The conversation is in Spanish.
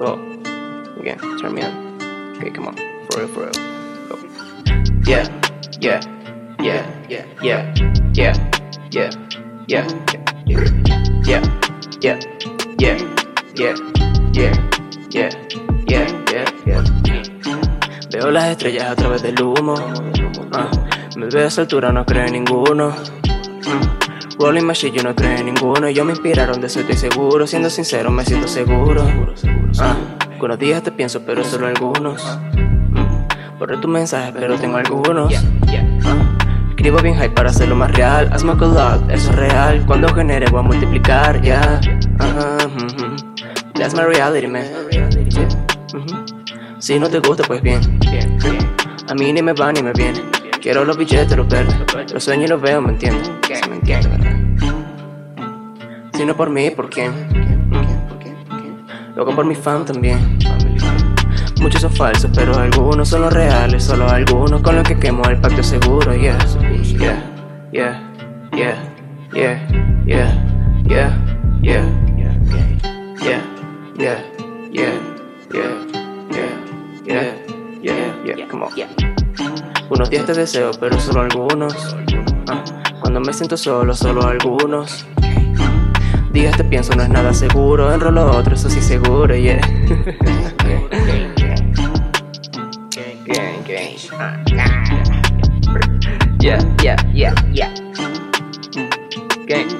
Oh, again, turn me on. Okay, come on, for real, for real. Go. Yeah, yeah, yeah, yeah, yeah, yeah, yeah, yeah, yeah, yeah, yeah, yeah, yeah, yeah, yeah, yeah, yeah, yeah. Veo las estrellas a través del humo. Ah, me veo a esa altura, no creo en ninguno. Mm, Rolling Machine, yo no creo en ninguno. Yo me inspiraron de eso, estoy seguro. Siendo sincero, me siento seguro. Ah, algunos días te pienso, pero solo algunos. Mm, borré tu mensaje, pero tengo algunos. Ah, escribo bien high para hacerlo más real. Hazme lot, eso es real. Cuando genere, voy a multiplicar, ya. Ajá, ujú. That's my reality, man. Ujú. Si no te gusta, pues bien. A mí ni me va ni me viene. Quiero los billetes, los verdes. Los sueños y los veo, ¿me entiendes? Sí, me entiendes, ¿verdad? Si no por mí, ¿por quién? Luego por mi fan también. Muchos son falsos, pero algunos son los reales. Solo algunos con los que quemo el pacto seguro. Yeah, yeah, yeah, yeah, yeah, yeah, yeah, yeah, yeah, yeah, yeah, yeah, yeah, yeah, come on. Unos días te deseo, pero solo algunos. Ah, Cuando me siento solo, solo algunos. Digas te pienso, no es nada seguro, enrolo otro, eso sí seguro, yeah. Yeah, yeah, yeah, yeah. Gang.